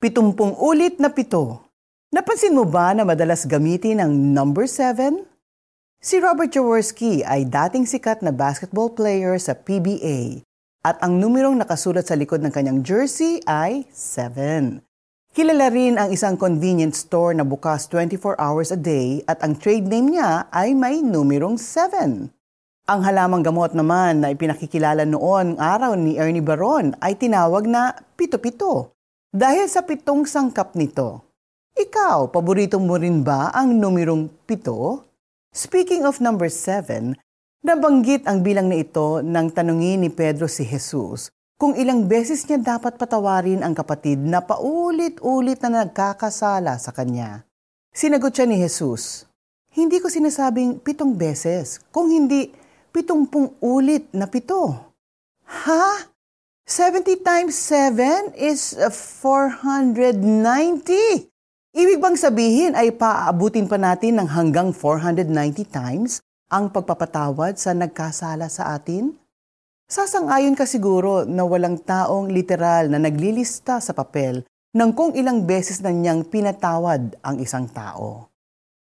Pitumpung ulit na pito. Napansin mo ba na madalas gamitin ang number 7? Si Robert Jaworski ay dating sikat na basketball player sa PBA at ang numerong nakasulat sa likod ng kanyang jersey ay 7. Kilala rin ang isang convenience store na bukas 24 hours a day at ang trade name niya ay may numerong 7. Ang halamang gamot naman na ipinakikilala noon araw ni Ernie Baron ay tinawag na pito-pito dahil sa pitong sangkap nito, ikaw, paborito mo rin ba ang numerong pito? Speaking of number seven, nabanggit ang bilang na ito nang tanungin ni Pedro si Jesus kung ilang beses niya dapat patawarin ang kapatid na paulit-ulit na nagkakasala sa kanya. Sinagot siya ni Jesus, Hindi ko sinasabing pitong beses, kung hindi pitongpung ulit na pito. Ha? 70 times 7 is 490. Uh, Ibig bang sabihin ay paaabutin pa natin ng hanggang 490 times ang pagpapatawad sa nagkasala sa atin? Sasang-ayon ka siguro na walang taong literal na naglilista sa papel ng kung ilang beses na niyang pinatawad ang isang tao.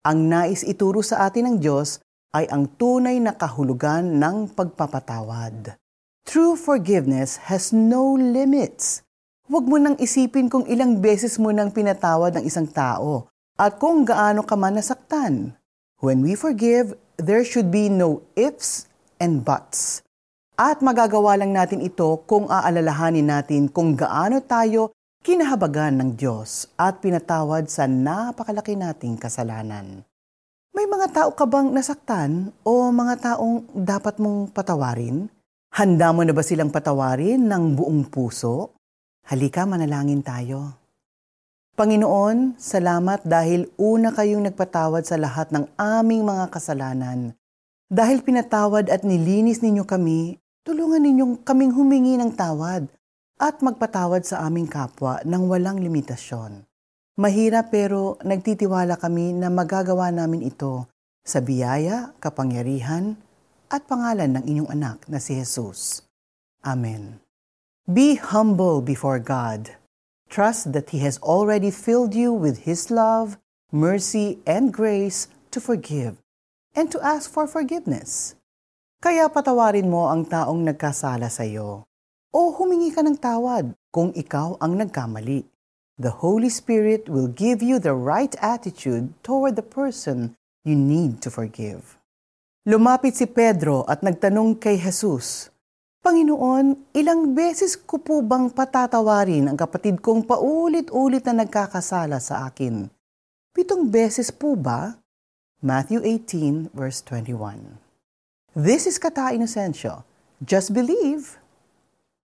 Ang nais ituro sa atin ng Diyos ay ang tunay na kahulugan ng pagpapatawad. True forgiveness has no limits. Huwag mo nang isipin kung ilang beses mo nang pinatawad ng isang tao at kung gaano ka man nasaktan. When we forgive, there should be no ifs and buts. At magagawa lang natin ito kung aalalahanin natin kung gaano tayo kinahabagan ng Diyos at pinatawad sa napakalaki nating kasalanan. May mga tao ka bang nasaktan o mga taong dapat mong patawarin? Handa mo na ba silang patawarin ng buong puso? Halika manalangin tayo. Panginoon, salamat dahil una kayong nagpatawad sa lahat ng aming mga kasalanan. Dahil pinatawad at nilinis ninyo kami, tulungan ninyong kaming humingi ng tawad at magpatawad sa aming kapwa ng walang limitasyon. Mahirap pero nagtitiwala kami na magagawa namin ito sa biyaya, kapangyarihan, at pangalan ng inyong anak na si Jesus. Amen. Be humble before God. Trust that He has already filled you with His love, mercy, and grace to forgive and to ask for forgiveness. Kaya patawarin mo ang taong nagkasala sa iyo o humingi ka ng tawad kung ikaw ang nagkamali. The Holy Spirit will give you the right attitude toward the person you need to forgive. Lumapit si Pedro at nagtanong kay Jesus, Panginoon, ilang beses ko po bang patatawarin ang kapatid kong paulit-ulit na nagkakasala sa akin? Pitong beses po ba? Matthew 18 verse 21. This is Kata Inocencio. Just believe